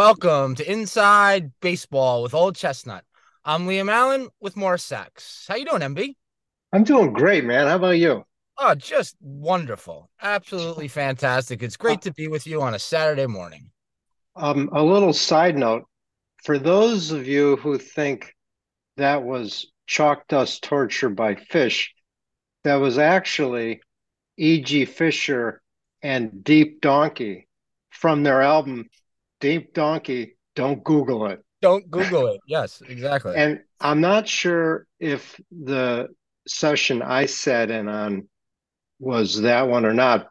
welcome to Inside Baseball with Old Chestnut. I'm Liam Allen with more Sachs. How you doing, MB? I'm doing great, man. How about you? Oh, just wonderful. Absolutely fantastic. It's great to be with you on a Saturday morning. Um, a little side note for those of you who think that was chalk dust torture by Phish, that was actually E.G. Fisher and Deep Donkey from their album Deep Donkey. Don't Google it. Don't Google it. Yes, exactly. And I'm not sure if the session I sat in on was that one or not,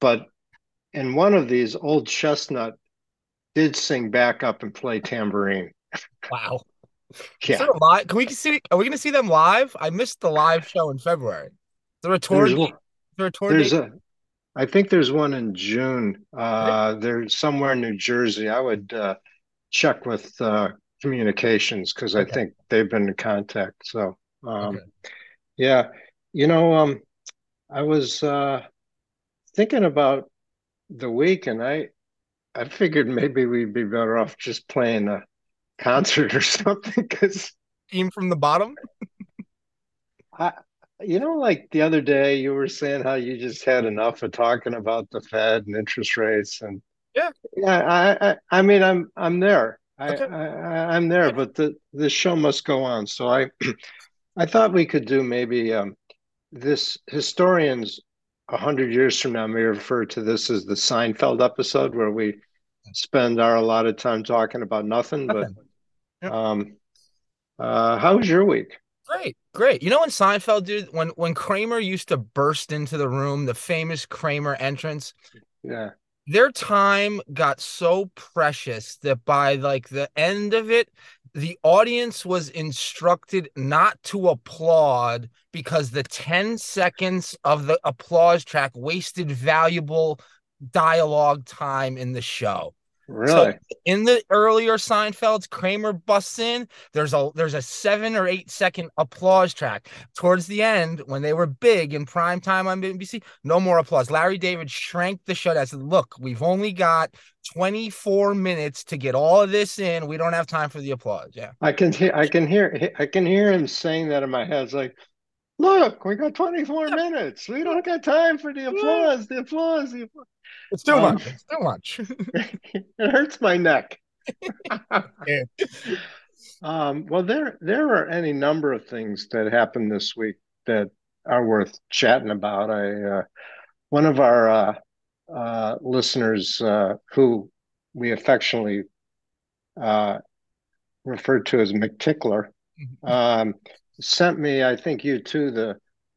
but in one of these, Old Chestnut did sing back up and play tambourine. wow. Yeah, live? Can we see? Are we going to see them live? I missed the live show in February. Is there a tour? there's date? one. There a tour There's date? a. I think there's one in June. Uh, there's somewhere in New Jersey. I would uh, check with uh, communications because I think they've been in contact. So, um, Okay. yeah, you know, um, I was uh, thinking about the week, and I I figured maybe we'd be better off just playing a concert or something because Team from the bottom. I, you know, like the other day you were saying how you just had enough of talking about the Fed and interest rates and Yeah. yeah, I I, I mean I'm I'm there. I, Okay. I I- I'm there, but the the show must go on. So I I thought we could do maybe um this historians a hundred years from now may refer to this as the Seinfeld episode where we spend our allotted time talking about nothing. But. Yep. um uh how was your week? Great, great. You know when Seinfeld, dude, when when Kramer used to burst into the room, the famous Kramer entrance, Yeah. their time got so precious that by like the end of it, the audience was instructed not to applaud because the 10 seconds of the applause track wasted valuable dialogue time in the show. Really? in the earlier Seinfelds, Kramer busts in. There's a there's a seven or eight second applause track. Towards the end, when they were big in prime time on NBC, no more applause. Larry David shrank the show. I said, "Look, we've only got 24 minutes to get all of this in. We don't have time for the applause." Yeah, I can hear, I can hear, I can hear him saying that in my head. It's like, Look, we got 24 minutes. We don't got time for the applause. The applause. The applause. It's too Um, much. It's too much. it hurts my neck. Yeah. Um, well, there there are any number of things that happened this week that are worth chatting about. I uh, one of our uh, uh, listeners uh, who we affectionately uh, referred to as McTickler um, sent me, I think you too, the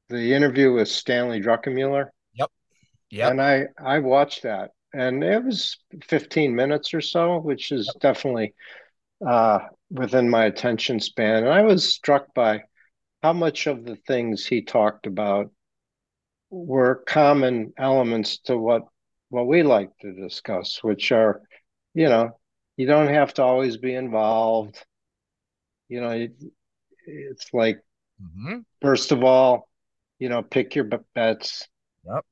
the interview with Stanley Druckenmiller. Yep. Yeah. And I I watched that, and it was 15 minutes or so, which is definitely uh, within my attention span. And I was struck by how much of the things he talked about were common elements to what what we like to discuss, which are, you know, you don't have to always be involved. You know, it's like Mhm. first of all, you know, pick your bets Yep.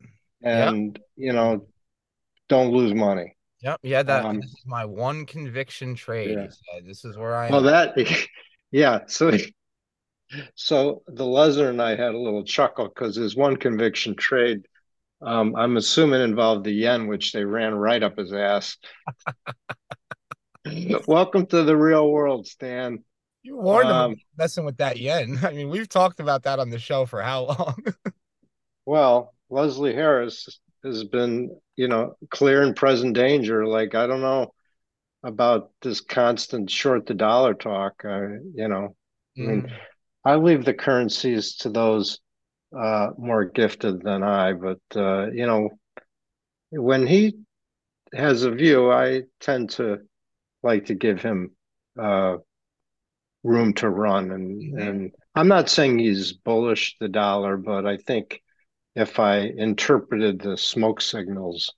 and you know, don't lose money. Yep. Yeah. That Um, this is my one conviction trade. yeah. Said, "This is where I." Well, am." that, yeah. So, so the Lesnar and I had a little chuckle because his one conviction trade, um, I'm assuming involved the yen, which they ran right up his ass. Welcome to the real world, Stan. You warned him um, about messing with that yen. I mean, we've talked about that on the show for how long? Well, Leslie Harris has been, you know, clear and present danger. Like, I don't know about this constant short the dollar talk. Uh, you know, I mean, Mm. I leave the currencies to those uh, more gifted than I, but uh, you know, when he has a view, I tend to like to give him uh, room to run, and Mhm. and I'm not saying he's bullish the dollar, but I think if I interpreted the smoke signals,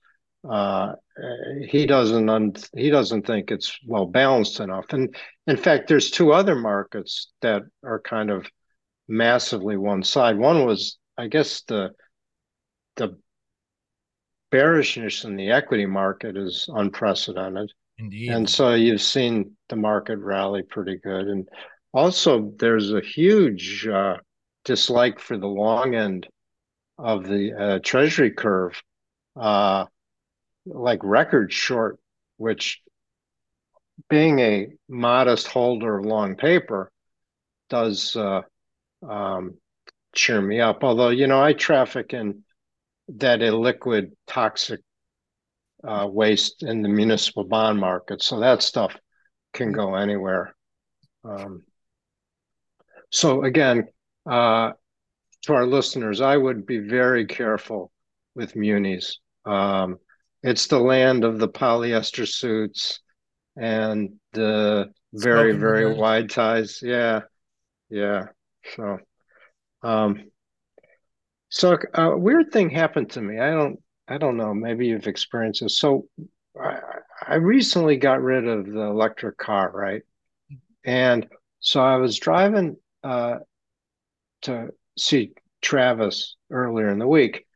uh, he doesn't un he doesn't think it's well balanced enough. And in fact, there's two other markets that are kind of massively one side. One was, I guess, the the bearishness in the equity market is unprecedented. Indeed. And so you've seen the market rally pretty good. And also there's a huge uh, dislike for the long end of the uh, treasury curve, uh, like record short, which being a modest holder of long paper does uh, um, cheer me up. Although, you know, I traffic in that illiquid toxic uh, waste in the municipal bond market. So that stuff can go anywhere. Um, so again, uh, to our listeners, I would be very careful with munis. Um, it's the land of the polyester suits and the very, Smoking very wide ties. Yeah, yeah. So, um, so a weird thing happened to me. I don't, I don't know. Maybe you've experienced this. So, I, I recently got rid of the electric car, right? And so I was driving uh, to see Travis earlier in the week,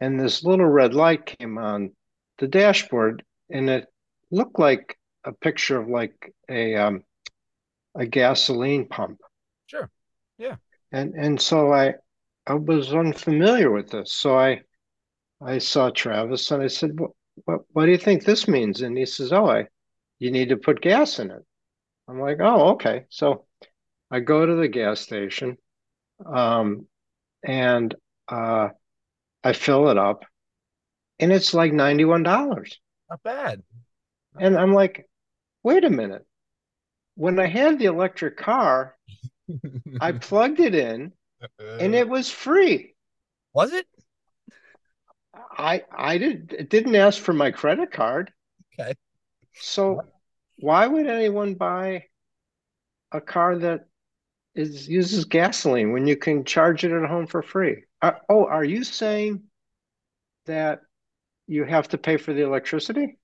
and this little red light came on the dashboard, and it looked like a picture of like a um, a gasoline pump. Sure. Yeah. And and so I I was unfamiliar with this, so I I saw Travis and I said, "What what what do you think this means?" And he says, "Oh, I you need to put gas in it." I'm like, "Oh, okay." So I go to the gas station, um, and uh, I fill it up, and it's like ninety-one dollars. Not bad. And I'm like, "Wait a minute." When I had the electric car, I plugged it in, and it was free. was it I I did it didn't ask for my credit card. okay. So why would anyone buy a car that is uses gasoline when you can charge it at home for free? Are, oh, are you saying that you have to pay for the electricity?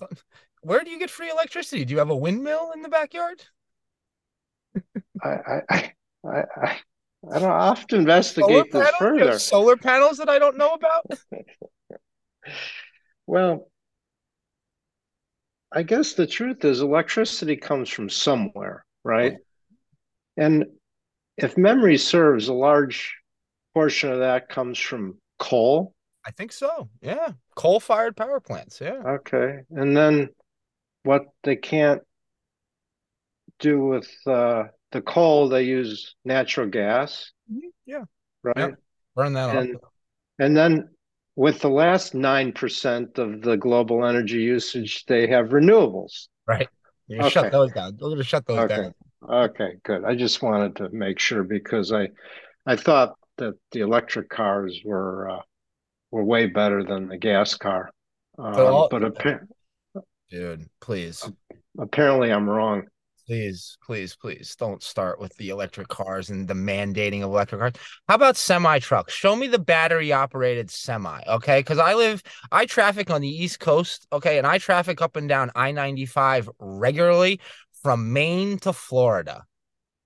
Where do you get free electricity? Do you have a windmill in the backyard? I I I I, I don't I'll have to investigate this panels? Further. solar panels that I don't know about? Well, I guess the truth is electricity comes from somewhere, right? And if memory serves, a large portion of that comes from coal. I think so. Yeah. Coal fired power plants. Yeah. Okay. And then what they can't do with uh, the coal, they use natural gas. Mhm. Yeah. Right. Yep. Burn that And up. and then with the last nine percent of the global energy usage, they have renewables. Right. You're gonna shut Okay. those down. We're gonna shut those Okay. down. Okay, good. I just wanted to make sure because I I thought that the electric cars were uh, were way better than the gas car. Um, all- but appa- Dude, please. apparently I'm wrong. Please, please, please don't start with the electric cars and the mandating of electric cars. How about semi trucks? Show me the battery operated semi, okay? Because I live, I traffic on the East Coast, okay, and I traffic up and down I 95 regularly from Maine to Florida.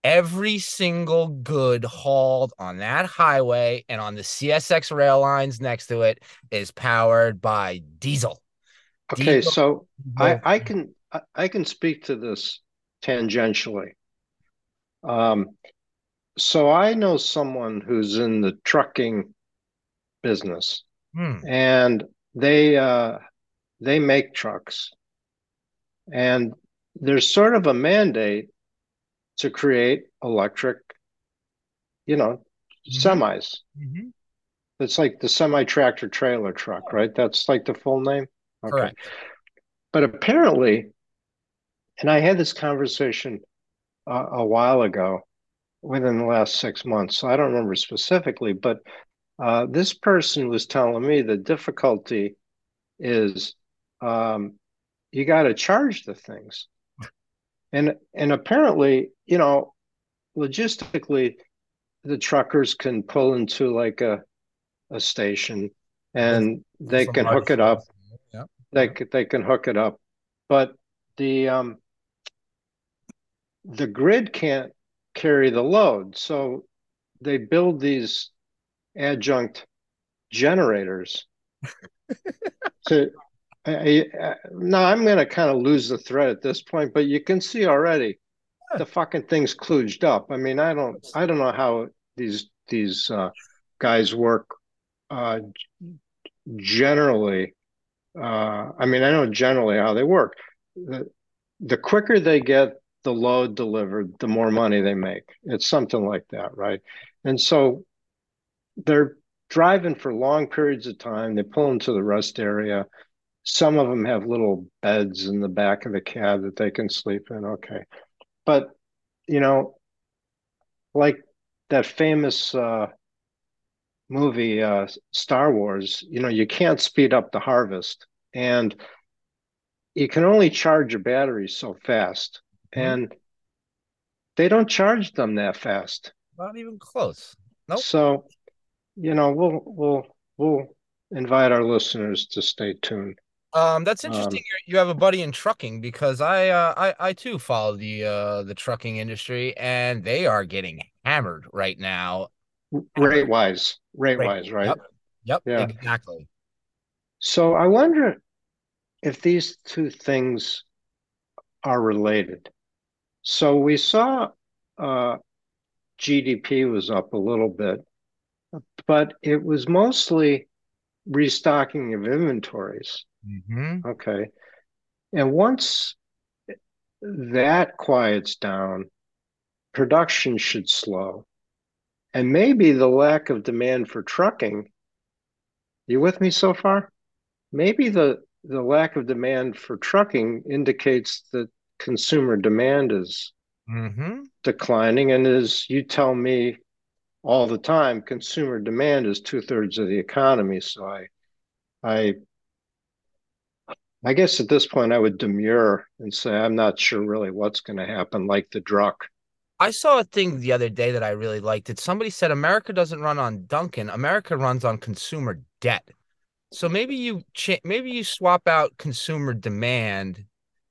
Every single good hauled on that highway and on the CSX rail lines next to it is powered by diesel. Okay, Diesel- so I, I can I, I can speak to this tangentially. Um, so I know someone who's in the trucking business, Hmm. and they uh, they make trucks, and there's sort of a mandate to create electric, you know, Mhm. semis. Mhm. It's like the semi tractor trailer truck, right? That's like the full name. Okay. Correct. But apparently, and I had this conversation uh, a while ago, within the last six months. So I don't remember specifically, but uh, this person was telling me the difficulty is um, you got to charge the things, and and apparently, you know, logistically, the truckers can pull into like a a station and they Some can hook it up Yeah. they they can hook it up, but the um the grid can't carry the load, so they build these adjunct generators to. I, I, now I'm going to kind of lose the thread at this point, but you can see already the fucking thing's kludged up. I mean, I don't I don't know how these these uh, guys work uh, generally. Uh, I mean, I know generally how they work. The, the quicker they get the load delivered, the more money they make. It's something like that, right? And so they're driving for long periods of time. They pull into the rest area. Some of them have little beds in the back of the cab that they can sleep in. Okay. But, you know, like that famous uh, movie, uh, Star Wars, you know, you can't speed up the harvest. And you can only charge your batteries so fast. Mhm. And they don't charge them that fast. Not even close. Nope. So, you know, we'll we'll we'll invite our listeners to stay tuned. Um, that's Um, interesting. you you have a buddy in trucking because I, uh, I, I too follow the, uh, the trucking industry, and they are getting hammered right now. Rate wise, rate Rate- wise, right? Yep. Yep. Yeah. Exactly. So I wonder if these two things are related. So we saw uh, GDP was up a little bit, but it was mostly restocking of inventories. hmm Okay. And once that quiets down, production should slow. And maybe the lack of demand for trucking, you with me so far? Maybe the, the lack of demand for trucking indicates that consumer demand is hmm declining. And as you tell me all the time, consumer demand is two thirds of the economy. So I, I, I guess at this point I would demur and say I'm not sure really what's going to happen, like the Druck. I saw a thing the other day that I really liked. It somebody said America doesn't run on Dunkin'. America runs on consumer debt. So maybe you maybe you swap out consumer demand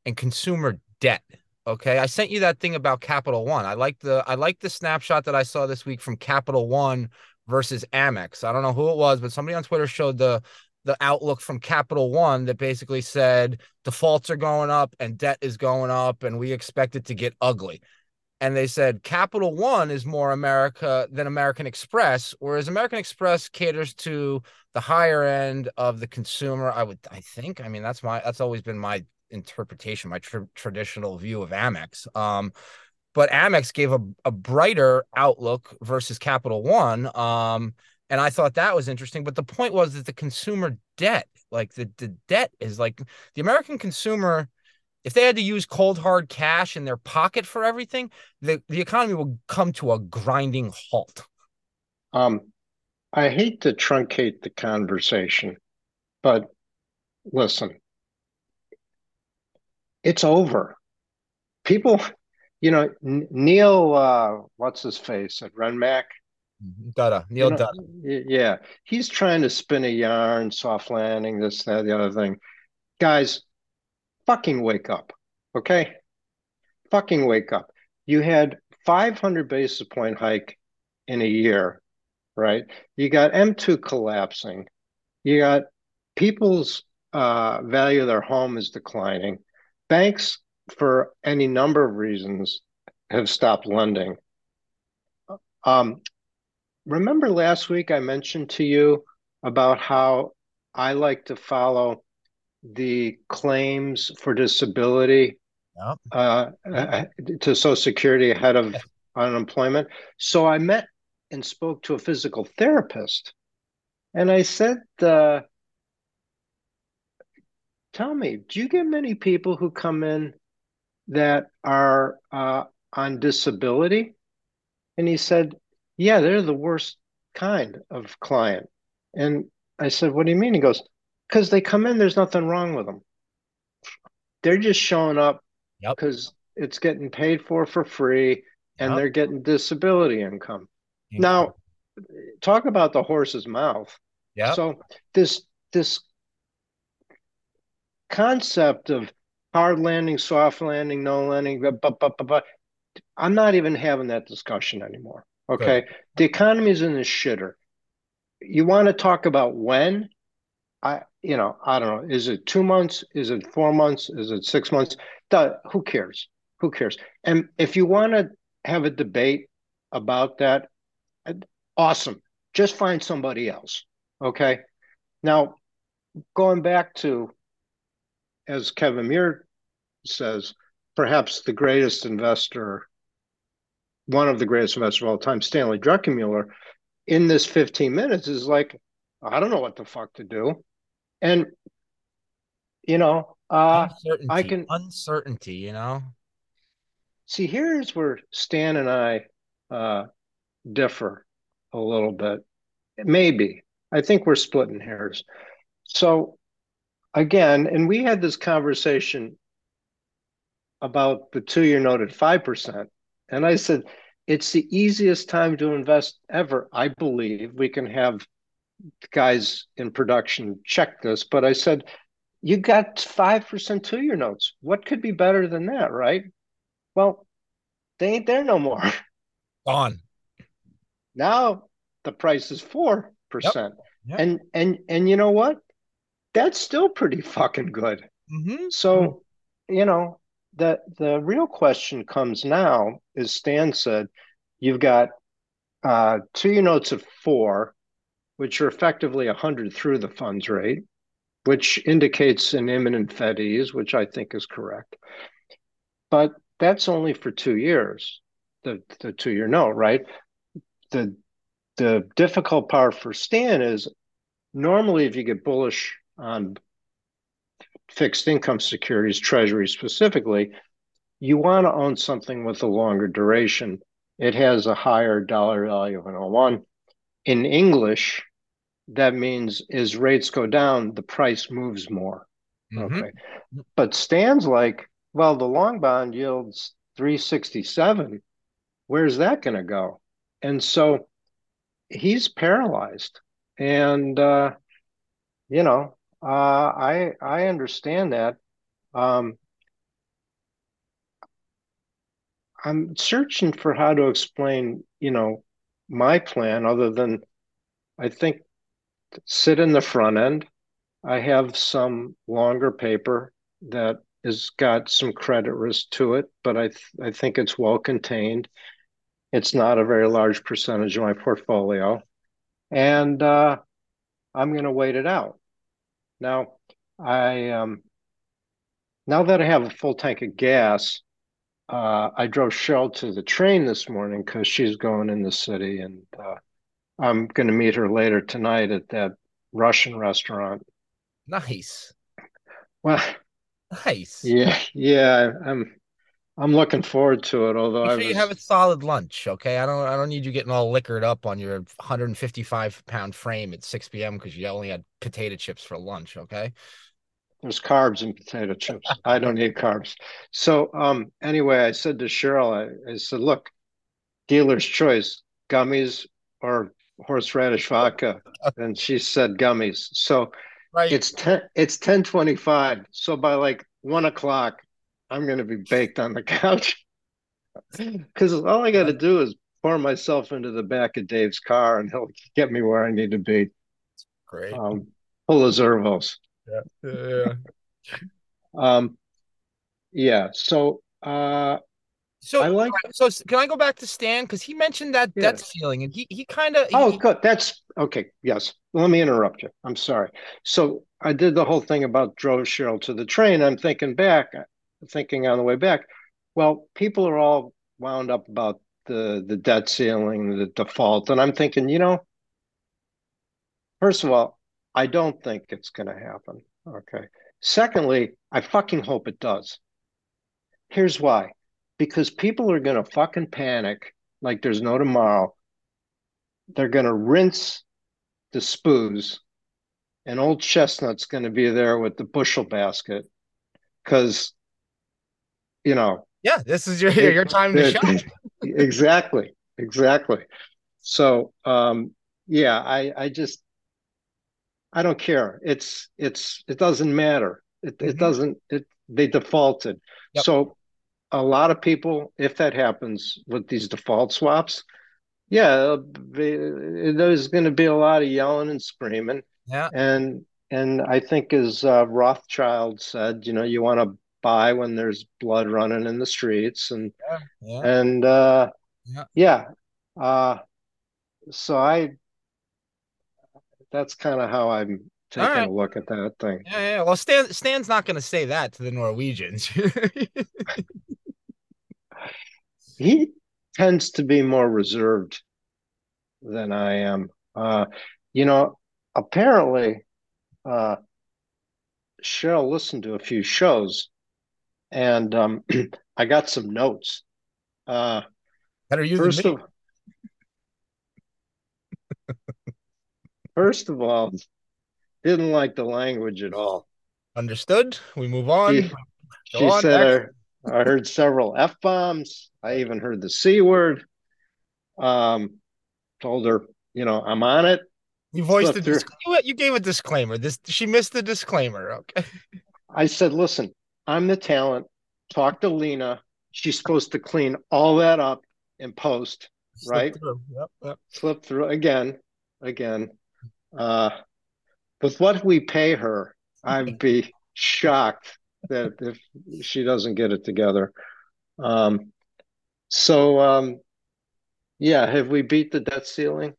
and consumer debt. Okay, I sent you that thing about Capital One. I like the I like the snapshot that I saw this week from Capital One versus Amex. I don't know who it was, but somebody on Twitter showed the the outlook from Capital One that basically said defaults are going up and debt is going up and we expect it to get ugly. and they said Capital One is more America than American Express, whereas American Express caters to the higher end of the consumer. I would, I think, I mean, that's my, that's always been my interpretation, my tra- traditional view of Amex. Um, but Amex gave a, a brighter outlook versus Capital One. Um, and I thought that was interesting. But the point was that the consumer debt, like the, the debt is like the American consumer if they had to use cold hard cash in their pocket for everything, the, the economy will come to a grinding halt. Um, I hate to truncate the conversation, but listen, it's over. People, you know, Neil, uh, what's his face at Renmac? Dutta, Neil you know, Dutta. Yeah, he's trying to spin a yarn, soft landing, this, that, the other thing. Guys, fucking wake up. Okay? Fucking wake up. You had 500 basis point hike in a year, right? You got M2 collapsing. You got people's uh, value of their home is declining. Banks, for any number of reasons, have stopped lending. Um, remember last week I mentioned to you about how I like to follow the claims for disability yep. uh, uh, to Social Security ahead of unemployment. So I met and spoke to a physical therapist, and I said, uh, "Tell me, do you get many people who come in that are uh, on disability?" And he said, "Yeah, they're the worst kind of client." And I said, "What do you mean?" He goes, because they come in, there's nothing wrong with them. They're just showing up because yep. it's getting paid for for free and yep. they're getting disability income. Now, talk about the horse's mouth. Yeah. So this this concept of hard landing, soft landing, no landing, but, but, but, but, I'm not even having that discussion anymore. Okay. Good. The economy's in the shitter. You want to talk about when? I, you know, I don't know. Is it two months? Is it four months? Is it six months? The, who cares? Who cares? And if you want to have a debate about that, awesome. Just find somebody else. Okay. Now, going back to, as Kevin Muir says, perhaps the greatest investor, one of the greatest investors of all time, Stanley Druckenmiller, in this 15 minutes is like, I don't know what the fuck to do. And you know, uh uncertainty, I can uncertainty, you know. See, here's where Stan and I uh differ a little bit. Maybe. I think we're splitting hairs. So again, and we had this conversation about the two-year note at five percent. And I said, it's the easiest time to invest ever. I believe we can have guys in production check this, but I said, you got 5% two year notes. What could be better than that, right? Well, they ain't there no more. Gone. Now the price is 4%. Yep. Yep. And and and you know what? That's still pretty fucking good. Mm-hmm. So, you know, the the real question comes now, as Stan said, you've got uh, two notes of four, which are effectively 100 through the funds rate, which indicates an imminent Fed ease, which I think is correct. But that's only for two years, the, the two year note, right? The, the difficult part for Stan is normally if you get bullish on fixed income securities, Treasury specifically, you want to own something with a longer duration. It has a higher dollar value of an 01 in English, that means as rates go down, the price moves more. Mm-hmm. Okay. But stands like, well, the long bond yields 367. Where's that going to go? And so he's paralyzed. And, uh, you know, uh, I I understand that. Um, I'm searching for how to explain, you know, my plan other than I think sit in the front end. I have some longer paper that has got some credit risk to it, but I th- I think it's well contained. It's not a very large percentage of my portfolio, and uh, I'm going to wait it out. Now, I um, now that I have a full tank of gas, uh, I drove Cheryl to the train this morning because she's going in the city, and uh, I'm going to meet her later tonight at that Russian restaurant. Nice. Well, nice. Yeah, yeah. I'm I'm looking forward to it. Although Make I sure was, you have a solid lunch, okay? I don't I don't need you getting all liquored up on your 155 pound frame at 6 p.m. because you only had potato chips for lunch, okay? There's carbs in potato chips. I don't eat carbs. So um anyway, I said to Cheryl, I, I said, look, dealer's choice, gummies or horseradish vodka. And she said gummies. So right. it's ten it's 1025. So by like one o'clock, I'm going to be baked on the couch because all I got to do is pour myself into the back of Dave's car and he'll get me where I need to be. Great. Um, full of Zervos. Yeah. Yeah. um, yeah. So, uh, so I like. So can I go back to Stan because he mentioned that yeah. debt ceiling and he he kind of. Oh, good. That's okay. Yes. Let me interrupt you. I'm sorry. So I did the whole thing about drove Cheryl to the train. I'm thinking back thinking on the way back, well, people are all wound up about the the debt ceiling, the default, and I'm thinking, you know, first of all, I don't think it's going to happen. Okay. Secondly, I fucking hope it does. Here's why. Because people are going to fucking panic like there's no tomorrow. They're going to rinse the spoos, and old chestnut's going to be there with the bushel basket because you know. Yeah, this is your it, your time to shine. exactly, exactly. So, um, yeah, I I just I don't care. It's it's it doesn't matter. It mm-hmm. it doesn't it they defaulted. Yep. So a lot of people, if that happens with these default swaps, yeah, there's going to be a lot of yelling and screaming. Yeah, and and I think as uh, Rothschild said, you know, you want to buy when there's blood running in the streets and yeah, yeah. and uh yeah, yeah. Uh so I that's kind of how I'm taking right. a look at that thing. Yeah, yeah. Well, Stan Stan's not going to say that to the Norwegians. he tends to be more reserved than I am. Uh, you know, apparently, uh, Cheryl listened to a few shows and um, I got some notes. Uh, Better use first of, first of all, didn't like the language at all. Understood. We move on. She, she on, said I, I, heard several f bombs. I even heard the c word. Um, told her, you know, I'm on it. You voiced a disc- you gave a disclaimer. This she missed the disclaimer. Okay. I said, listen, I'm the talent. Talk to Lena. She's supposed to clean all that up and post, Slip right? Through. Yep, yep. Slip through again, again. Uh, with what we pay her, I'd be shocked that if she doesn't get it together. Um, so, um, yeah, have we beat the debt ceiling?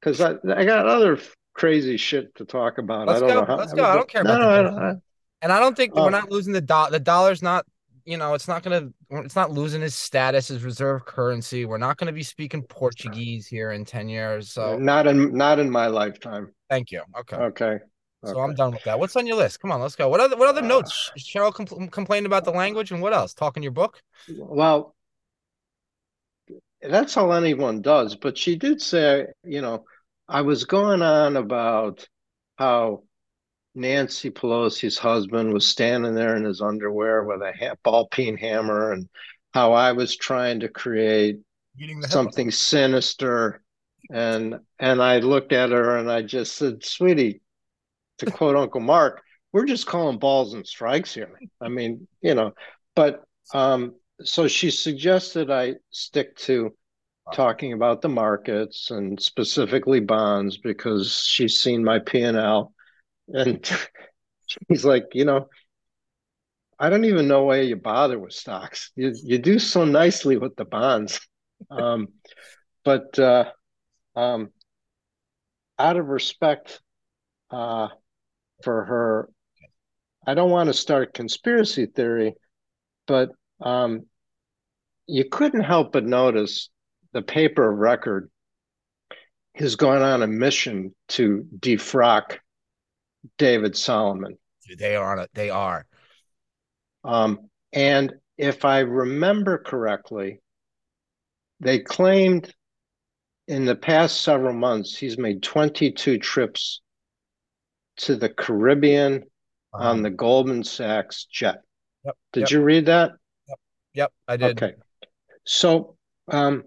Because I, I got other crazy shit to talk about. Let's I don't go. know how. Let's go. I don't care no, about no, and I don't think we're oh. not losing the dollar. The dollar's not, you know, it's not gonna, it's not losing its status as reserve currency. We're not going to be speaking Portuguese here in ten years. So not in not in my lifetime. Thank you. Okay. Okay. So okay. I'm done with that. What's on your list? Come on, let's go. What other what other uh, notes? Cheryl compl- complained about the language, and what else? Talking your book. Well, that's all anyone does. But she did say, you know, I was going on about how Nancy Pelosi's husband was standing there in his underwear with a ha- ball peen hammer, and how I was trying to create something sinister, and and I looked at her and I just said, "Sweetie," to quote Uncle Mark, "We're just calling balls and strikes here." I mean, you know, but um, so she suggested I stick to talking about the markets and specifically bonds because she's seen my P and L and he's like, you know, I don't even know why you bother with stocks. You you do so nicely with the bonds, um, but uh, um, out of respect uh, for her, I don't want to start conspiracy theory, but um, you couldn't help but notice the paper of record has gone on a mission to defrock David Solomon. They are. They are. Um, and if I remember correctly, they claimed in the past several months he's made 22 trips to the Caribbean uh-huh. on the Goldman Sachs jet. Yep, did yep. you read that? Yep, yep, I did. Okay. So um,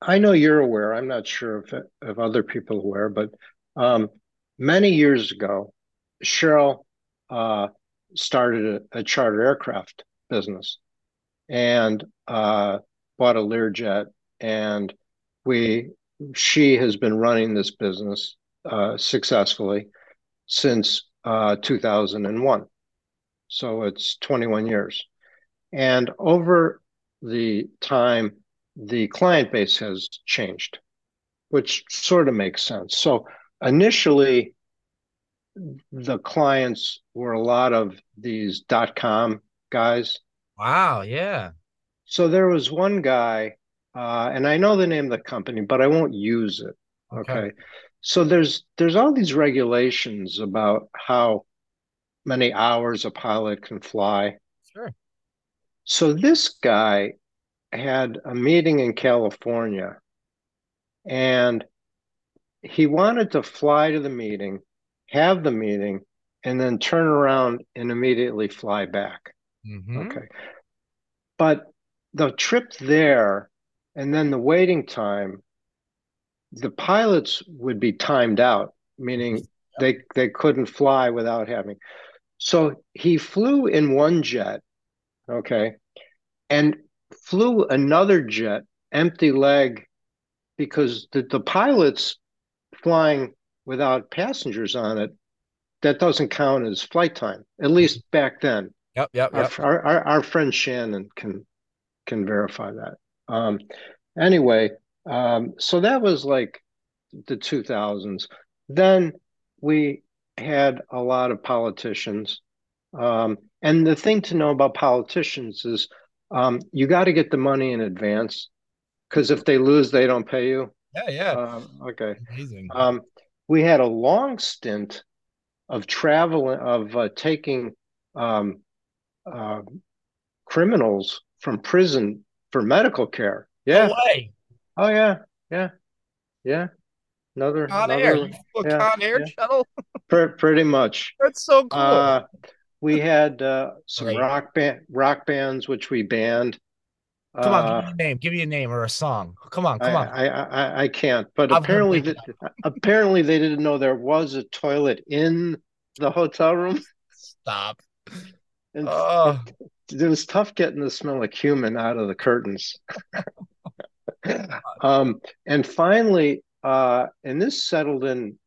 I know you're aware. I'm not sure if, if other people are aware, but um, many years ago, Cheryl uh, started a, a, charter aircraft business and uh, bought a Learjet, and we she has been running this business uh, successfully since uh, 2001. So it's 21 years, and over the time, the client base has changed, which sort of makes sense. So initially, the clients were a lot of these dot com guys. Wow, yeah. So there was one guy, uh, and I know the name of the company, but I won't use it. Okay. okay. So there's there's all these regulations about how many hours a pilot can fly. Sure. So this guy had a meeting in California and he wanted to fly to the meeting, have the meeting, and then turn around and immediately fly back. Mm-hmm. Okay. But the trip there and then the waiting time, the pilots would be timed out, meaning they they couldn't fly without having. So he flew in one jet, okay, and flew another jet empty leg because the, the pilots flying without passengers on it that doesn't count as flight time at least back then. Yep yep, yep. Our, our, our friend shannon can can verify that. Um anyway um so that was like the 2000s then we had a lot of politicians. Um and the thing to know about politicians is um, you got to get the money in advance because if they lose, they don't pay you. Yeah, yeah. Um, okay. Amazing. Um, we had a long stint of traveling, of uh, taking um, uh, criminals from prison for medical care. Yeah. No. Oh yeah, yeah, yeah. Another Con another, Air, yeah, Con Air yeah. shuttle. pretty much. That's so cool. Uh, we had uh, some Great. rock band rock bands which we banned. Come on, give me uh, a name. Give me a name or a song. Come on, come I, on. I, I, I can't. But I'm apparently, the, apparently they didn't know there was a toilet in the hotel room. Stop. And oh. it, it was tough getting the smell of cumin out of the curtains. um, and finally, uh, and this settled in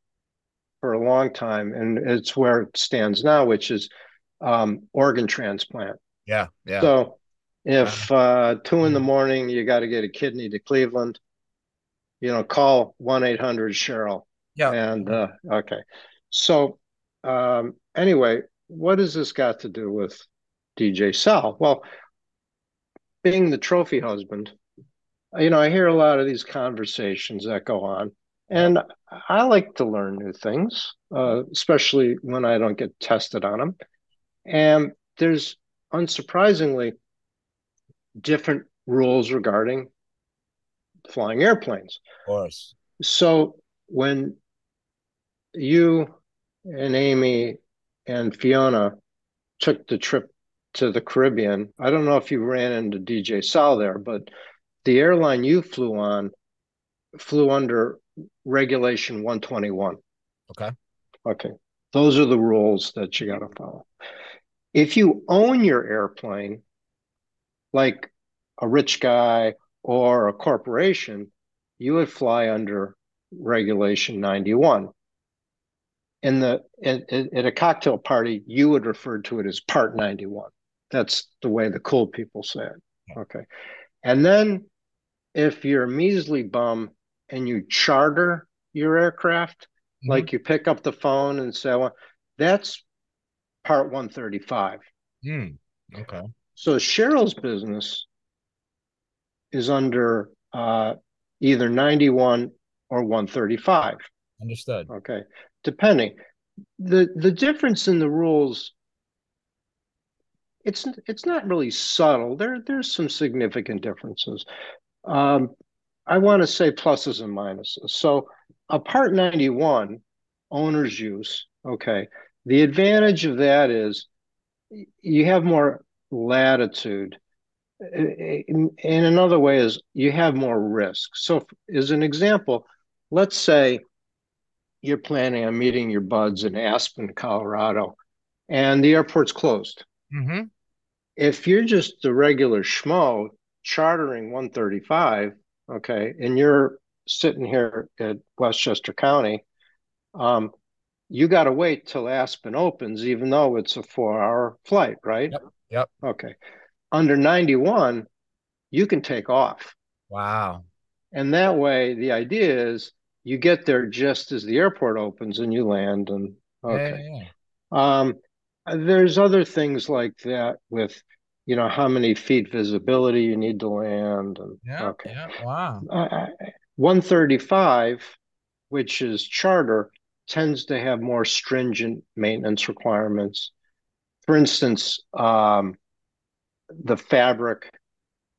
for a long time, and it's where it stands now, which is um, organ transplant. Yeah, yeah. So if uh, two in the morning you got to get a kidney to Cleveland, you know, call one eight hundred Cheryl. Yeah. And uh, okay, so um, anyway, what has this got to do with DJ Sol? Well, being the trophy husband, you know, I hear a lot of these conversations that go on, and I like to learn new things, uh, especially when I don't get tested on them. And there's unsurprisingly different rules regarding flying airplanes. Of course. So when you and Amy and Fiona took the trip to the Caribbean, I don't know if you ran into DJ Sol there, but the airline you flew on flew under regulation 121. Okay. Okay. Those are the rules that you got to follow. If you own your airplane, like a rich guy or a corporation, you would fly under Regulation 91. in the at, at a cocktail party, you would refer to it as Part 91. That's the way the cool people say it. Okay. And then if you're a measly bum and you charter your aircraft, mm-hmm. like you pick up the phone and say, well, that's part 135. Mm, okay. So Cheryl's business is under uh, either 91 or 135. Understood. Okay. Depending. The the difference in the rules it's it's not really subtle. There there's some significant differences. Um, I want to say pluses and minuses. So a Part 91 owner's use, okay. The advantage of that is you have more latitude. In, in another way is you have more risk. So as an example, let's say you're planning on meeting your buds in Aspen, Colorado, and the airport's closed. Mm-hmm. If you're just the regular schmo chartering 135, okay, and you're sitting here at Westchester County, um, you got to wait till Aspen opens, even though it's a four hour flight, right? Yep. Yep. Okay. Under 91, you can take off. Wow. And that way, the idea is you get there just as the airport opens and you land. And okay. Yeah, yeah. Um, there's other things like that with, you know, how many feet visibility you need to land. And, yeah. Okay. Yeah. Wow. Uh, 135, which is charter, tends to have more stringent maintenance requirements. For instance, um, the fabric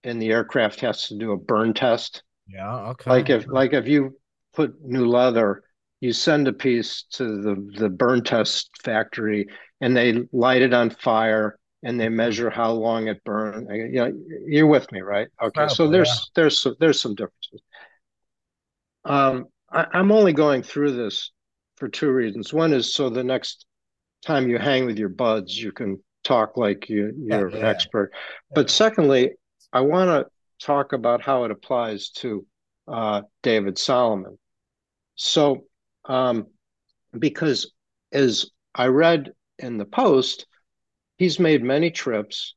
in the aircraft has to do a burn test. Yeah, okay. Like if like if you put new leather, you send a piece to the the burn test factory and they light it on fire and they measure how long it burned. You know, you're with me, right? Okay, so there's yeah. there's there's some differences. Um, I, I'm only going through this for two reasons. One is so the next time you hang with your buds, you can talk like you, you're yeah, an expert. But secondly, I want to talk about how it applies to uh, David Solomon. So, um, because as I read in the Post, he's made many trips,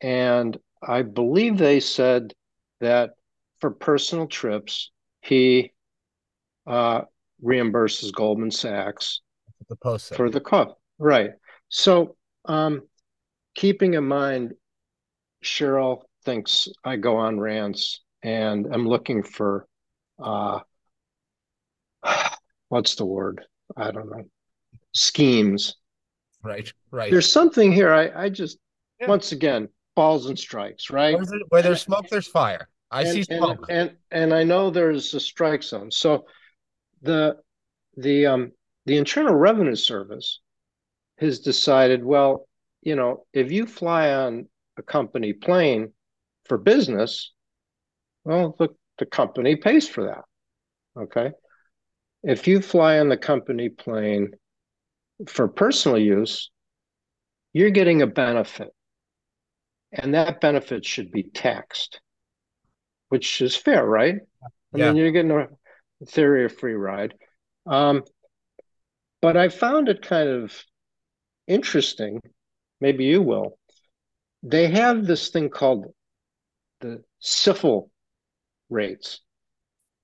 and I believe they said that for personal trips, he uh, reimburses Goldman Sachs the post for the cost. Right. So, um, keeping in mind, Cheryl thinks I go on rants, and I'm looking for, uh, what's the word? I don't know. Schemes. Right. Right. There's something here. I, I just yeah. once again balls and strikes. Right. Where there's smoke, there's fire. I and, see smoke. And, and and I know there's a strike zone. So the the um the Internal Revenue Service has decided, well, you know, if you fly on a company plane for business, well, the, the company pays for that. Okay. If you fly on the company plane for personal use, you're getting a benefit. And that benefit should be taxed, which is fair, right? I yeah. mean, you're getting a theory of free ride. Um, but I found it kind of interesting. Maybe you will. They have this thing called the SIFL rates.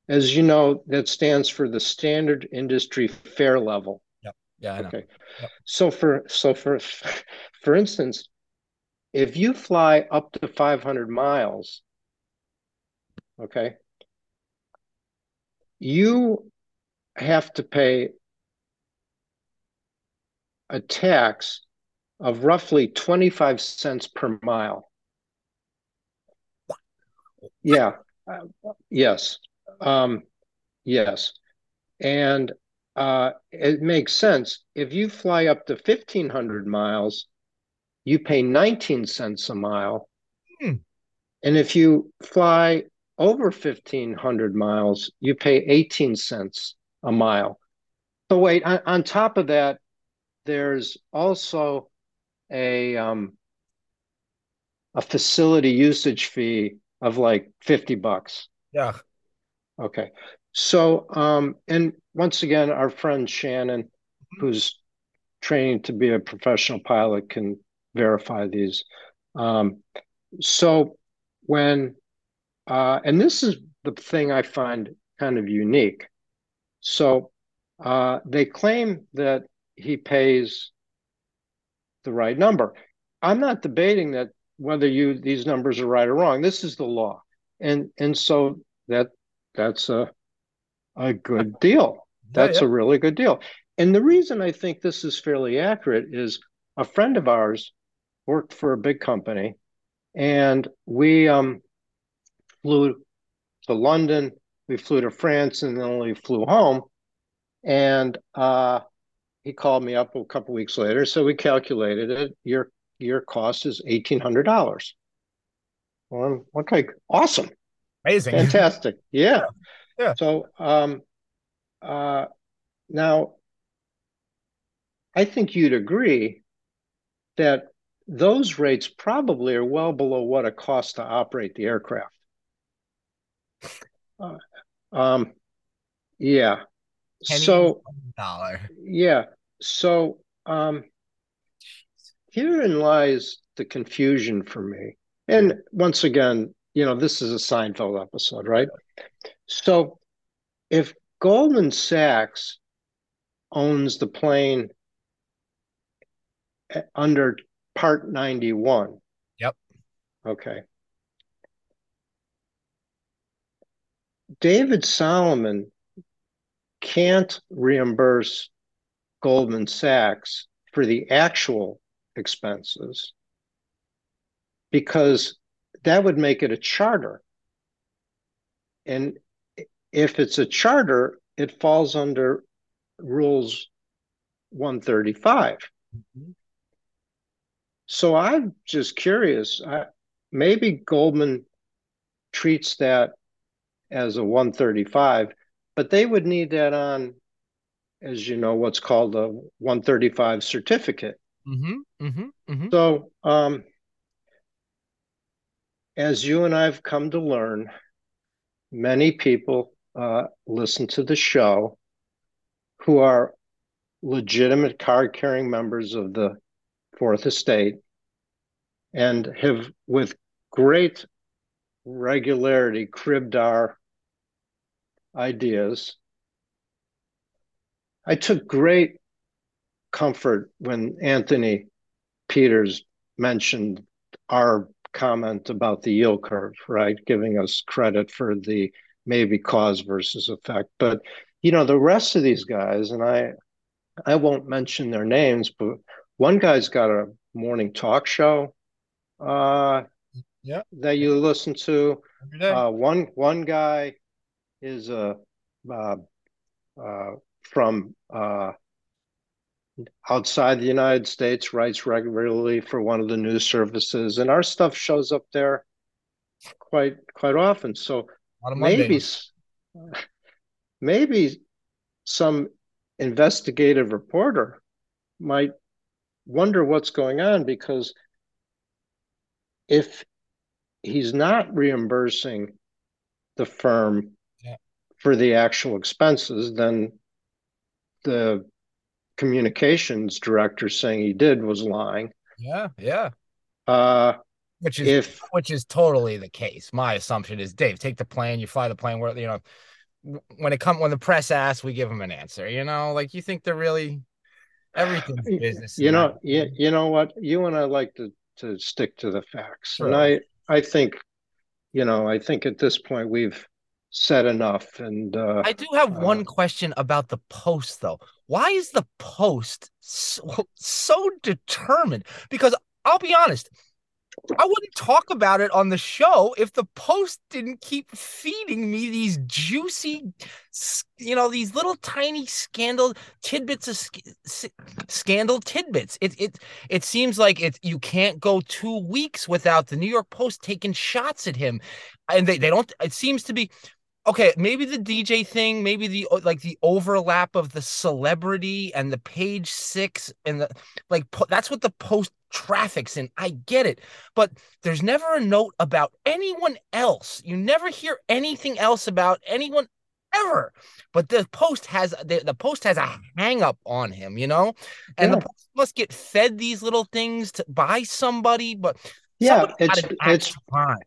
As you know, that stands for the standard industry fare level. Yep. Yeah. okay. Yep. So for so for for instance, if you fly up to 500 miles, okay, you have to pay a tax of roughly 25 cents per mile. Yeah. Uh, yes. Um, yes. And uh, it makes sense. If you fly up to 1,500 miles, you pay 19 cents a mile. Hmm. And if you fly over 1,500 miles, you pay 18 cents a mile. But wait, on, on top of that, there's also a um, a facility usage fee of like 50 bucks. Yeah. Okay. So, um, and once again, our friend Shannon who's training to be a professional pilot can verify these. Um, so when, uh, and this is the thing I find kind of unique. So uh, they claim that he pays the right number. I'm not debating that whether you these numbers are right or wrong. This is the law, and and so that that's a a good deal. That's yeah, yeah. a really good deal. And the reason I think this is fairly accurate is a friend of ours worked for a big company, and we um, flew to London, we flew to France, and then we flew home. And uh, he called me up a couple weeks later. So we calculated it. Your your cost is eighteen hundred dollars. Well, okay, awesome, amazing, fantastic, yeah. yeah. So um, uh, now, I think you'd agree that those rates probably are well below what it costs to operate the aircraft. Uh, um, yeah. So dollar. Yeah. So um, herein lies the confusion for me. And once again, you know, this is a Seinfeld episode, right? So if Goldman Sachs owns the plane under Part 91. Yep. Okay. David Solomon can't reimburse Goldman Sachs for the actual expenses because that would make it a charter. And if it's a charter, it falls under rules 135. Mm-hmm. So I'm just curious. I, maybe Goldman treats that as a 135, but they would need that on, as you know, what's called a 135 certificate. Mm-hmm, mm-hmm, mm-hmm. So, um, as you and I've come to learn, many people uh, listen to the show who are legitimate card carrying members of the Fourth Estate and have, with great regularity, cribbed our ideas. I took great comfort when Anthony Peters mentioned our comment about the yield curve, right? Giving us credit for the maybe cause versus effect. But you know, the rest of these guys, and I I won't mention their names, but one guy's got a morning talk show uh yeah that you listen to. Uh, one one guy is a uh, uh, from uh, outside the United States, writes regularly for one of the news services, and our stuff shows up there quite quite often. So maybe maybe some investigative reporter might wonder what's going on because if he's not reimbursing the firm. For the actual expenses, then the communications director saying he did was lying. Yeah, yeah. Uh, which is if, which is totally the case. My assumption is, Dave, take the plane, you fly the plane where you know when it come when the press asks, we give them an answer. You know, like you think they're really everything's business. You know, you, you know what? You and I like to to stick to the facts, sure. and I I think, you know, I think at this point we've said enough. And uh, I do have uh, one question about the post, though. Why is the post so, so determined? Because I'll be honest, I wouldn't talk about it on the show if the post didn't keep feeding me these juicy, you know, these little tiny scandal tidbits of sc- scandal tidbits. It it it seems like it you can't go two weeks without the New York Post taking shots at him, and they they don't. It seems to be okay maybe the dj thing maybe the like the overlap of the celebrity and the page six and the like that's what the post traffics in i get it but there's never a note about anyone else you never hear anything else about anyone ever. But the post has the, the post has a hang up on him, you know, and Yeah. the post must get fed these little things to by somebody. But Yeah, somebody it's had an axe it's grind.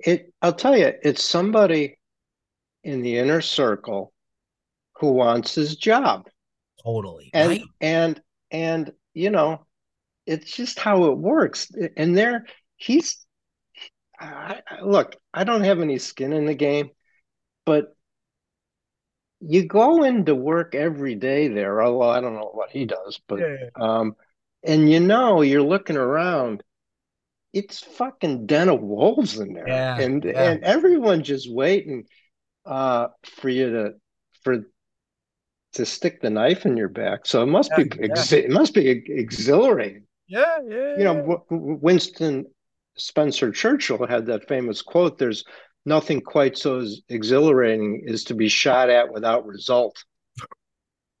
it. I'll tell you, it's somebody in the inner circle who wants his job, totally and right. and and you know, it's just how it works. And there, he's. I, I- look, I don't have any skin in the game, but you go into work every day there. Although I don't know what he does, but um, and you know, you're looking around. It's fucking den of wolves in there, Yeah, and yeah. and everyone just waiting uh for you to for to stick the knife in your back. So it must be Yeah, it must be exhilarating. yeah, yeah. You know, W- Winston Spencer Churchill had that famous quote: "There's nothing quite so as exhilarating as to be shot at without result."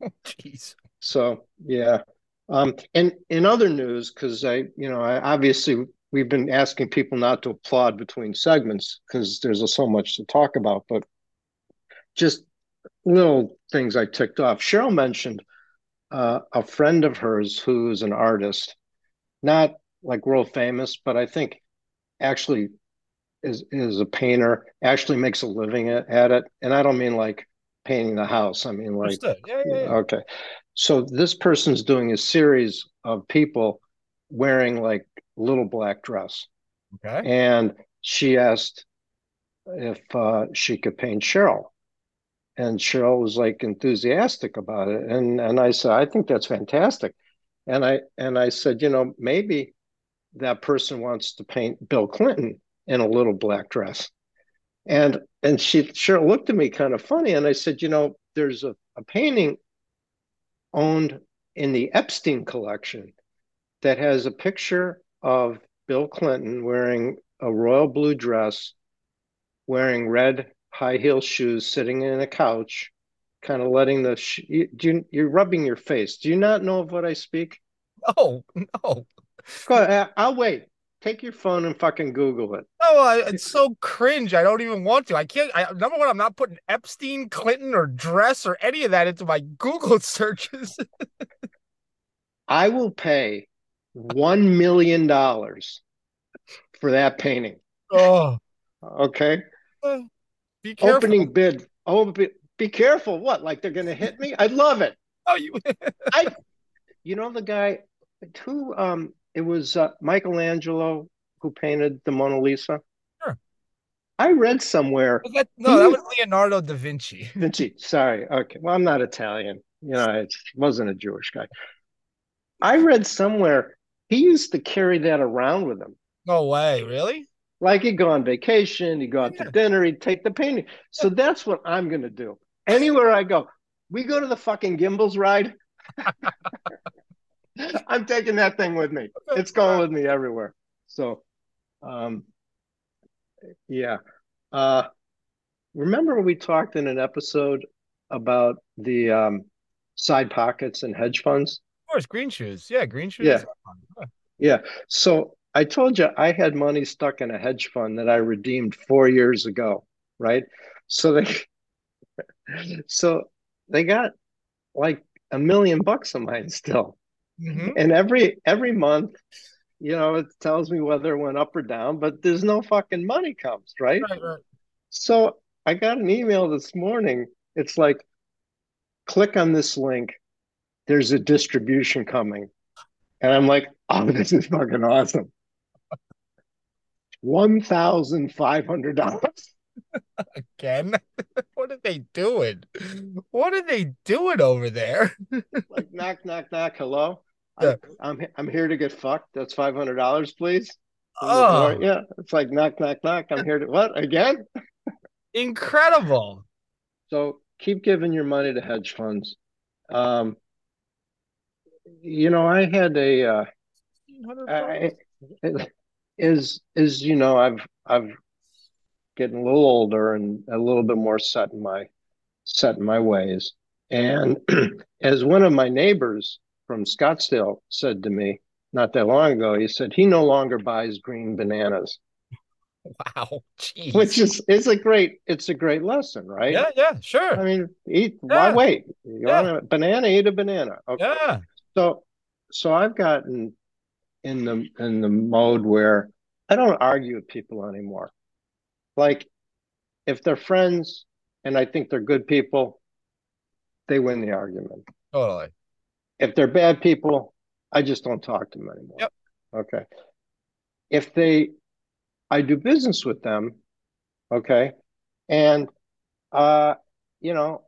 Jeez. So yeah, um, and in other news, because I, you know, I obviously we've been asking people not to applaud between segments because there's so much to talk about, but just little things I ticked off. Cheryl mentioned uh, a friend of hers who's an artist, not like world famous, but I think actually is is a painter, actually makes a living at, at it, and I don't mean like painting the house. I mean like Yeah, yeah, yeah. Okay. So this person's doing a series of people wearing like little black dress. Okay. And she asked if uh, she could paint Cheryl. And Cheryl was like enthusiastic about it. And and I said, I think that's fantastic. And I and I said, you know, maybe that person wants to paint Bill Clinton in a little black dress. And and she Cheryl looked at me kind of funny. And I said, you know, there's a, a painting owned in the Epstein collection that has a picture of Bill Clinton wearing a royal blue dress, wearing red high heel shoes, sitting in a couch, kind of letting the sh- you, do you, you're rubbing your face. Do you not know of what I speak? No, no, Go ahead, I'll wait. Take your phone and fucking Google it. Oh, I, it's so cringe. I don't even want to. I can't. I, number one, I'm not putting Epstein, Clinton, or dress or any of that into my Google searches. I will pay one million dollars for that painting. oh, Okay. Uh. Be careful. Opening bid. Oh, be, be careful. What? Like they're going to hit me? I'd love it. Oh, you. I. You know the guy who um it was uh, Michelangelo who painted the Mona Lisa. Sure. I read somewhere Was that, no, that was Leonardo da Vinci. Vinci. Sorry. Okay. Well, I'm not Italian. You know, I wasn't a Jewish guy. I read somewhere he used to carry that around with him. No way, really? Like he'd go on vacation, he'd go out Yeah. to dinner, he'd take the painting. So that's what I'm gonna do. Anywhere I go, we go to the fucking Gimbals ride. I'm taking that thing with me. It's going with me everywhere. So, um, yeah. Uh, remember we talked in an episode about the um, side pockets and hedge funds? Of course, green shoes. Yeah, green shoes. Yeah. Yeah. So I told you I had money stuck in a hedge fund that I redeemed four years ago, right? So they, so they got like a million bucks of mine still, Mhm. and every every month, you know, it tells me whether it went up or down, but there's no fucking money comes, right? Right, right. So I got an email this morning. It's like, click on this link. There's a distribution coming. And I'm like, oh, this is fucking awesome. $1,500. Again? what are they doing? What are they doing over there? Like, knock, knock, knock. Hello. Yeah. I'm, I'm I'm here to get fucked. That's $500, please. Oh. Yeah. It's like, knock, knock, knock. I'm here to what? Again? incredible. So keep giving your money to hedge funds. Um, you know, I had a, uh, I, is is you know I've I've getting a little older and a little bit more set in my set in my ways. And as one of my neighbors from Scottsdale said to me not that long ago, he said he no longer buys green bananas. Wow. Jeez. which is is a great it's a great lesson, right? yeah, yeah, sure. I mean, eat. Why wait? You Yeah. want a banana? Eat a banana. Okay. yeah. So, so I've gotten in the in the mode where I don't argue with people anymore. Like, if they're friends and I think they're good people, they win the argument. Totally. If they're bad people, I just don't talk to them anymore. Yep. Okay. If they, I do business with them, okay, and uh, you know,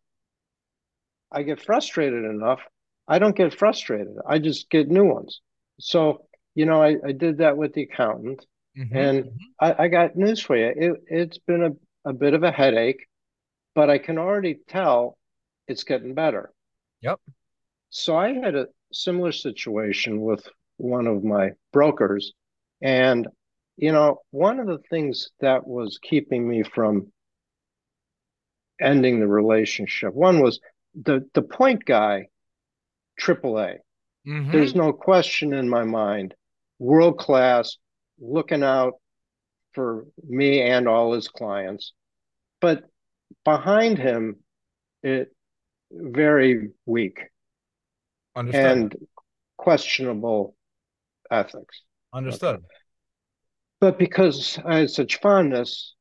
I get frustrated enough. I don't get frustrated. I just get new ones. So, you know, I, I did that with the accountant, Mhm. and I, I got news for you. It, it's been a, a bit of a headache, but I can already tell it's getting better. Yep. So I had a similar situation with one of my brokers. And, you know, one of the things that was keeping me from ending the relationship, one was the, the point guy, AAA. Mhm. There's no question in my mind, world class, looking out for me and all his clients. But behind him, it very weak Understood. and questionable ethics. Understood. But because I had such fondness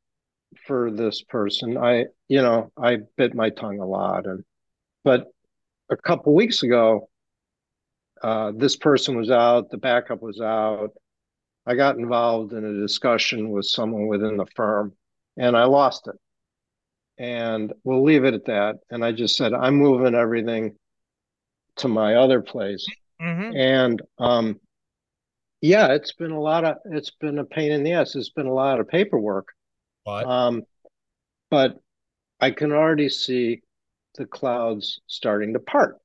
for this person, I, you know, I bit my tongue a lot. And but a couple weeks ago, uh, this person was out, the backup was out. I got involved in a discussion with someone within the firm, and I lost it. And we'll leave it at that. And I just said, I'm moving everything to my other place. Mhm. And um, yeah, it's been a lot of it's been a pain in the ass. It's been a lot of paperwork. But Um, but I can already see the clouds starting to part.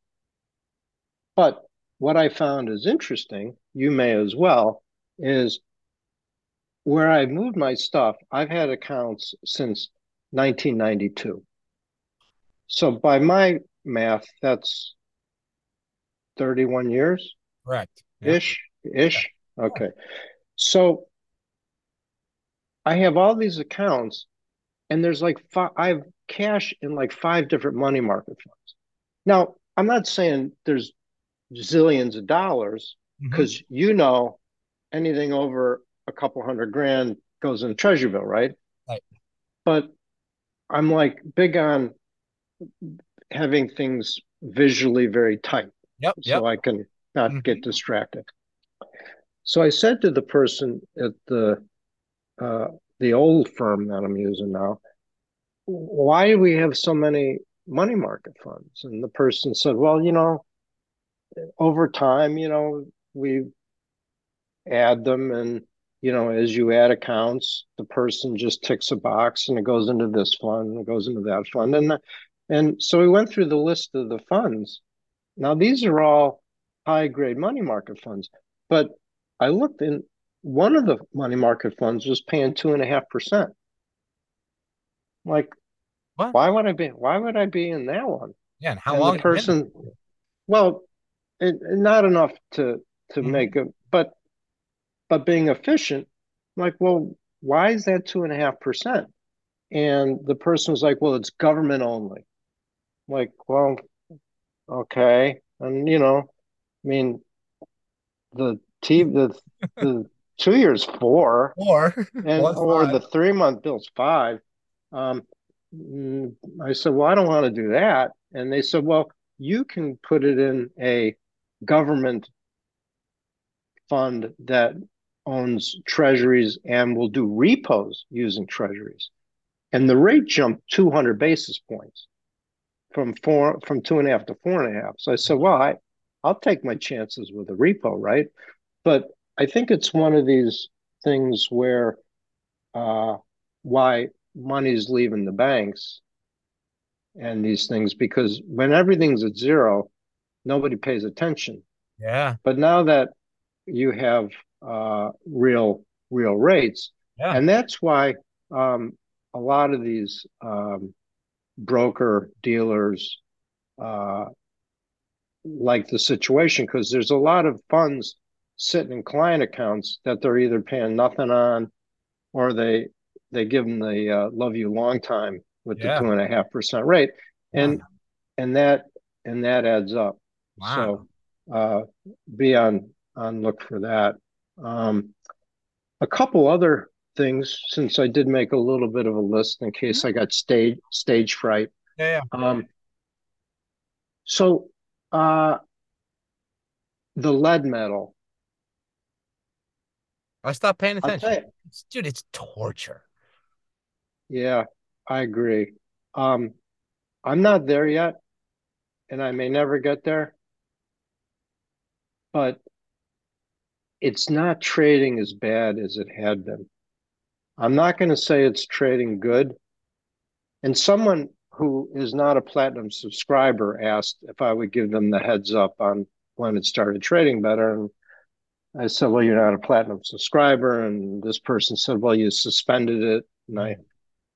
But what I found is interesting, you may as well, is where I moved my stuff, I've had accounts since 1992. So by my math, that's 31 years correct. Yeah. ish, ish. Okay. So I have all these accounts, and there's like five, I have cash in like five different money market funds. Now, I'm not saying there's zillions of dollars because you know anything over a couple hundred grand goes in treasury bill, right? Right. But I'm like big on having things visually very tight Yep. so Yep. I can not Mhm. get distracted. So I said to the person at the uh, the old firm that I'm using now, why do we have so many money market funds? And the person said, well, you know, over time, you know, we add them and you know, as you add accounts, the person just ticks a box and it goes into this fund, and it goes into that fund. And the, and so we went through the list of the funds. Now these are all high grade money market funds, but I looked in one of the money market funds was paying two and a half percent. Like, What? why would I be? Why would I be in that one? Yeah. And how and long? the person, well, it, not enough to to Mhm. make it, but but being efficient. Like, well, why is that two and a half percent? And the person was like, well, it's government only. Like, well, okay, and you know, I mean, the T the the two years four, Or and or five. the three month bill's five. Um, mm, I said, well, I don't want to do that, and they said, well, you can put it in a government fund that owns treasuries and will do repos using treasuries, and the rate jumped 200 basis points from four from two and a half to four and a half. So I said, well, I I'll take my chances with a repo, right? But I think it's one of these things where uh, why money's leaving the banks and these things because when everything's at zero, nobody pays attention. yeah. But now that you have uh, real real rates, Yeah. and that's why um, a lot of these um, broker dealers uh, like the situation because there's a lot of funds sitting in client accounts that they're either paying nothing on or they they give them the uh, love you long time with Yeah. the two and a half percent rate, and Wow. and that and that adds up. Wow. So uh, be on on look for that. Um, a couple other things, since I did make a little bit of a list in case I got stage stage fright. Yeah, yeah. Um, so uh, the lead metal. I stopped paying attention. dude, it's torture. yeah, I agree. Um, I'm not there yet, and I may never get there, but it's not trading as bad as it had been. I'm not going to say it's trading good. And someone who is not a platinum subscriber asked if I would give them the heads up on when it started trading better. And I said, Well, you're not a platinum subscriber. And this person said, Well, you suspended it. And I,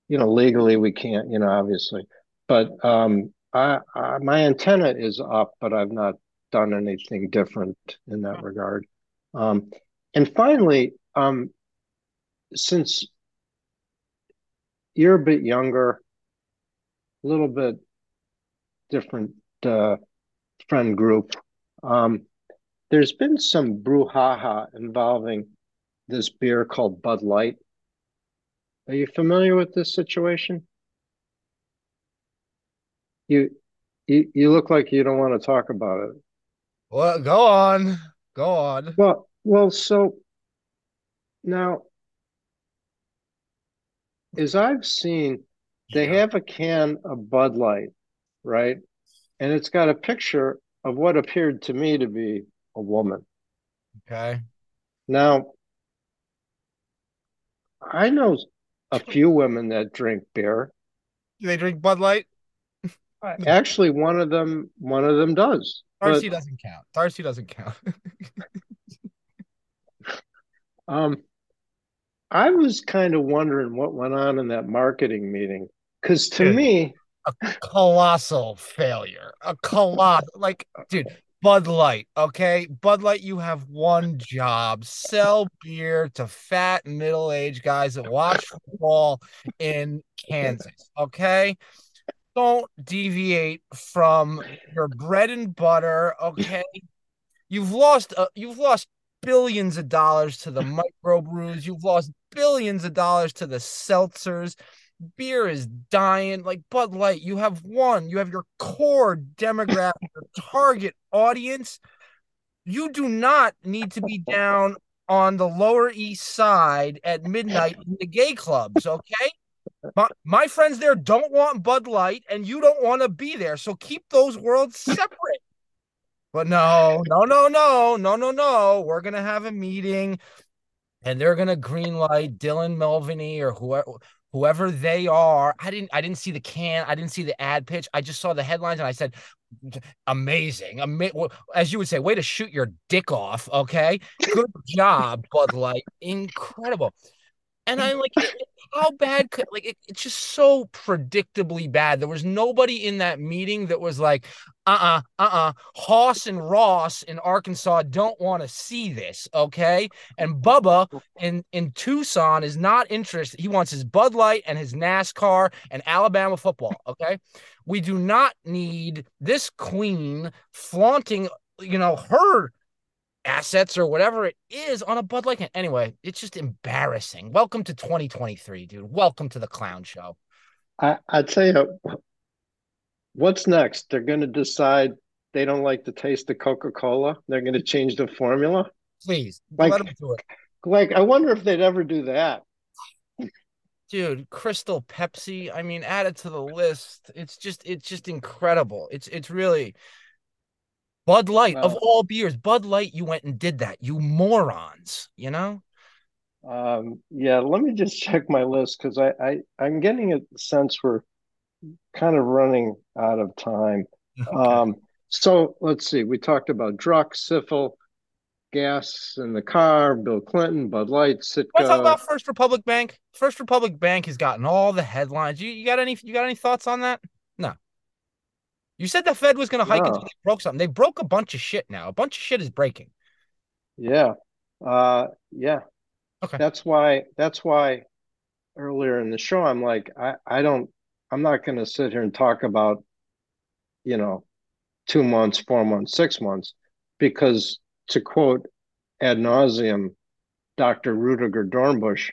you know, legally we can't, you know, obviously. But um, I, I, my antenna is up, but I've not done anything different in that regard. Um, and finally, um, since you're a bit younger, a little bit different uh, friend group, um, there's been some brouhaha involving this beer called Bud Light. Are you familiar with this situation? You you you look like you don't want to talk about it. Well, go on. Go on. Well, well, so now, as I've seen, they have a can of Bud Light, right? And it's got a picture of what appeared to me to be a woman. Okay. Now, I know a few women that drink beer. Do they drink Bud Light? Actually, one of them, one of them does. But Darcy doesn't count. Darcy doesn't count. um, I was kind of wondering what went on in that marketing meeting. Because to Dude. me, a colossal failure. A colossal, like, dude, Bud Light, okay? Bud Light, you have one job sell beer to fat middle aged guys that watch football in Kansas, okay? Don't deviate from your bread and butter, okay? You've lost, uh, you've lost billions of dollars to the microbrews. You've lost billions of dollars to the seltzers beer is dying. Like Bud Light, you have one, you have your core demographic, your target audience. You do not need to be down on the Lower East Side at midnight in the gay clubs, okay? My, my friends there don't want Bud Light, and you don't want to be there. So keep those worlds separate. But no, no, no, no, no, no, no. We're gonna have a meeting, and they're gonna green light Dylan Mulvaney or whoever whoever they are. I didn't I didn't see the can, I didn't see the ad pitch. I just saw the headlines and I said, amazing. Ama- as you would say, way to shoot your dick off. Okay. Good job, Bud Light. Incredible. And I'm like, how bad could like it, it's just so predictably bad. There was nobody in that meeting that was like, uh-uh, uh-uh. Hoss and Ross in Arkansas don't want to see this, okay? And Bubba in in Tucson is not interested. He wants his Bud Light and his NASCAR and Alabama football, okay? We do not need this queen flaunting, you know, her assets or whatever it is on a Bud Light. Anyway, it's just embarrassing. Welcome to 2023, dude. Welcome to the clown show. I I tell you, what's next? They're going to decide they don't like the taste of Coca Cola. They're going to change the formula. Please Like- let them do it. Like, I wonder if they'd ever do that. dude crystal pepsi i mean add it to the list it's just it's just incredible it's it's really bud light of all beers bud light you went and did that you morons you know Um, yeah, let me just check my list because I, I I'm getting a sense we're kind of running out of time. Um, so let's see. We talked about Druck, SIFL, gas in the car, Bill Clinton, Bud Light, Want to talk about First Republic Bank? First Republic Bank has gotten all the headlines. You, you got any you got any thoughts on that? No. You said the Fed was going to hike No. until they broke something. They broke a bunch of shit now. A bunch of shit is breaking. Yeah. Uh, yeah. Okay. That's why that's why earlier in the show, I'm like, I, I don't, I'm not going to sit here and talk about, you know, two months, four months, six months, because to quote ad nauseum Dr. Rudiger Dornbusch,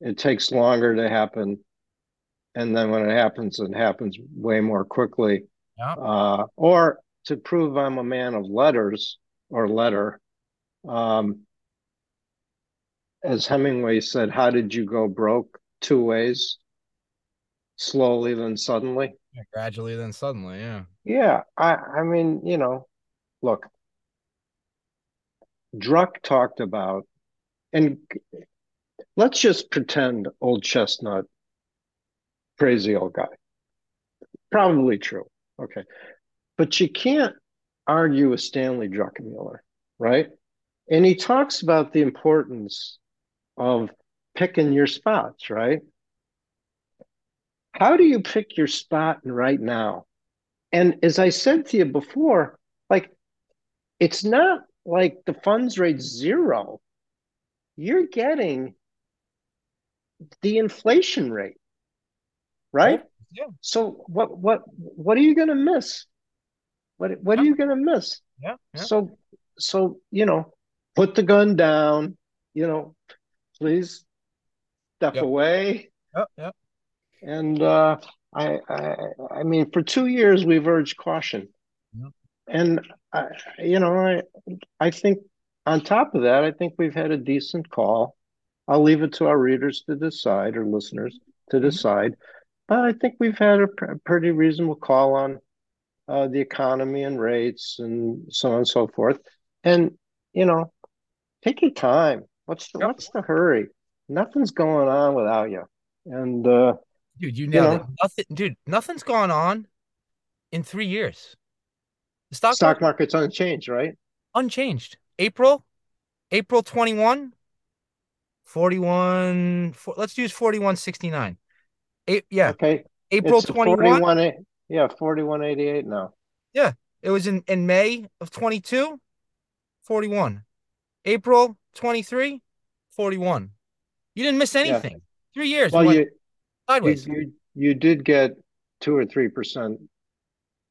it takes longer to happen. And then when it happens, it happens way more quickly. Yeah. Uh, or to prove I'm a man of letters or letter, um, as Hemingway said, how did you go broke? Two ways slowly, then suddenly. Yeah, gradually, then suddenly. Yeah. Yeah. I, I mean, you know, look, Druck talked about, and let's just pretend old chestnut, crazy old guy. Probably true. Okay. But you can't argue with Stanley Druckenmiller, right? And he talks about the importance of picking your spots, right? How do you pick your spot right now? And as I said to you before, like it's not like the funds rate zero. You're getting the inflation rate, right? Yeah. So what what what are you going to miss? What what are you going to miss? Yeah. yeah. So so you know, put the gun down. You know, please step Yep. away. Yep. Yep. And uh, I, I, I mean, for two years we've urged caution, Yep. and I, you know, I, I think on top of that, I think we've had a decent call. I'll leave it to our readers to decide or listeners to decide, but I think we've had a pr- pretty reasonable call on uh, the economy and rates and so on and so forth. And you know, take your time. What's the Yep. what's the hurry? Nothing's going on without you. And uh, Dude, you know? it. Nothing, dude, nothing's gone on in three years. The stock, stock market market's unchanged, right? unchanged. April, April 21, 41, four, let's use 4169. Eight, yeah, Okay. April It's 21. 41, yeah, 4188 now. Yeah. It was in, in May of 22, 41. April 23, 41. You didn't miss anything. Three years. Well, you, you, sideways. you, you did get two or 3%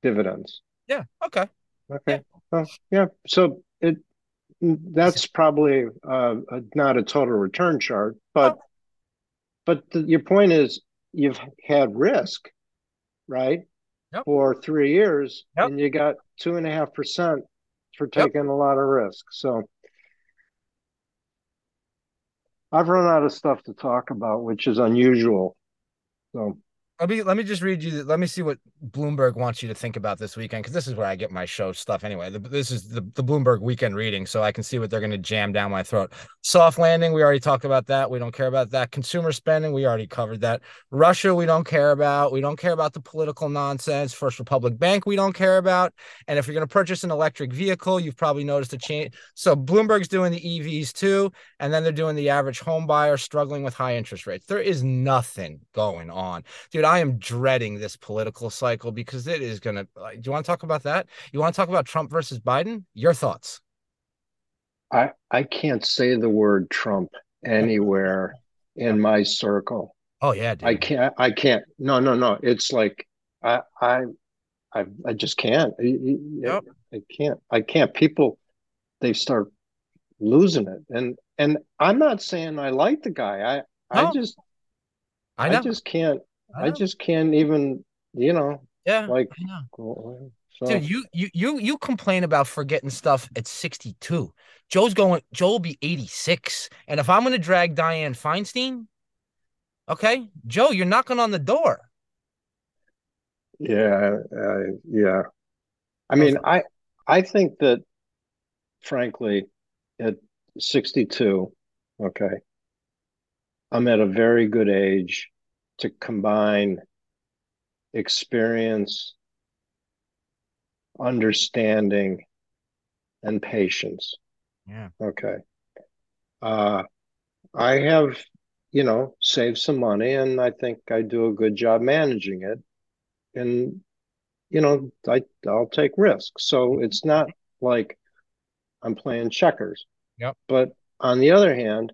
dividends. yeah. Okay. Okay. Well, yeah. So it, that's probably uh, not a total return chart, but, Oh. but the, your point is you've had risk, right? Yep. For three years Yep. and you got two and a half percent for Yep. taking a lot of risk. So I've run out of stuff to talk about, which is unusual. So Let me let me just read you. Let me see what Bloomberg wants you to think about this weekend because this is where I get my show stuff anyway. The- this is the, the Bloomberg weekend reading, so I can see what they're going to jam down my throat. Soft landing, we already talked about that. We don't care about that. Consumer spending, we already covered that. Russia, we don't care about. We don't care about the political nonsense. First Republic Bank, we don't care about. And if you're going to purchase an electric vehicle, you've probably noticed a change. So Bloomberg's doing the EVs too, and then they're doing the average home buyer struggling with high interest rates. There is nothing going on dude, I am dreading this political cycle because it is gonna. Like, do you want to talk about that? You want to talk about Trump versus Biden? Your thoughts? I, I can't say the word Trump anywhere in my circle. Oh yeah, dude. I can't. I can't. No, no, no. It's like I, I, I, I just can't. I- Yep. I can't. I can't. People, they start losing it, and and I'm not saying I like the guy. I, No. I just, I I, just can't. I, know. just can't even. You know, yeah. like. I know. So, Dude, you you you you complain about forgetting stuff at 62. Joe's going. Joe will be 86, and if I'm going to drag Dianne Feinstein, okay, Joe, you're knocking on the door. Yeah, uh, yeah. I mean, I I think that frankly, at 62, okay, I'm at a very good age to combine experience, understanding, and patience. Yeah. Okay. Uh, I have, you know, saved some money and I think I do a good job managing it. And, you know, I, I'll take risks. So it's not like I'm playing checkers. Yep. But on the other hand,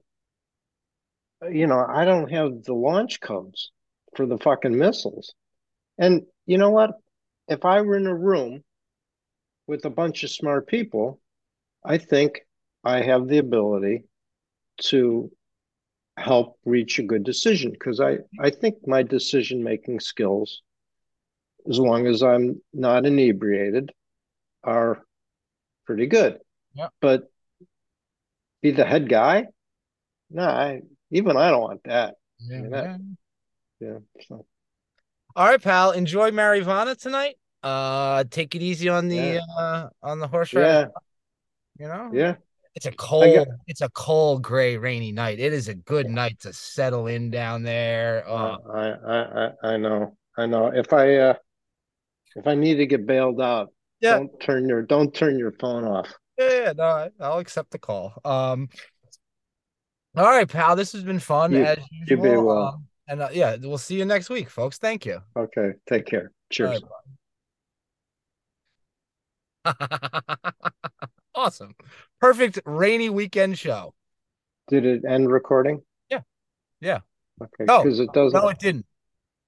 you know, I don't have the launch codes for the fucking missiles. And you know what? If I were in a room with a bunch of smart people, I think I have the ability to help reach a good decision because I, I think my decision making skills, as long as I'm not inebriated, are pretty good. Yeah. But be the head guy? No, I even I don't want that. Yeah. that- Yeah. So All right, pal. Enjoy Marivana tonight. Uh, take it easy on the Yeah. uh on the horse ride. yeah, You know, yeah. It's a cold, got- it's a cold, gray, rainy night. It is a good night to settle in down there. Uh, Oh, I, I, I, I know, I know. If I, uh, if I need to get bailed out, Yeah. don't turn your, don't turn your phone off. yeah, yeah, no, I- I'll accept the call. Um, all right, pal. This has been fun You- as you be well. Um, and uh, yeah, we'll see you next week, folks. Thank you. Okay, take care. Cheers. Awesome, perfect rainy weekend show. Did it end recording? Yeah. Yeah. Okay, No, because it doesn't. No, it didn't.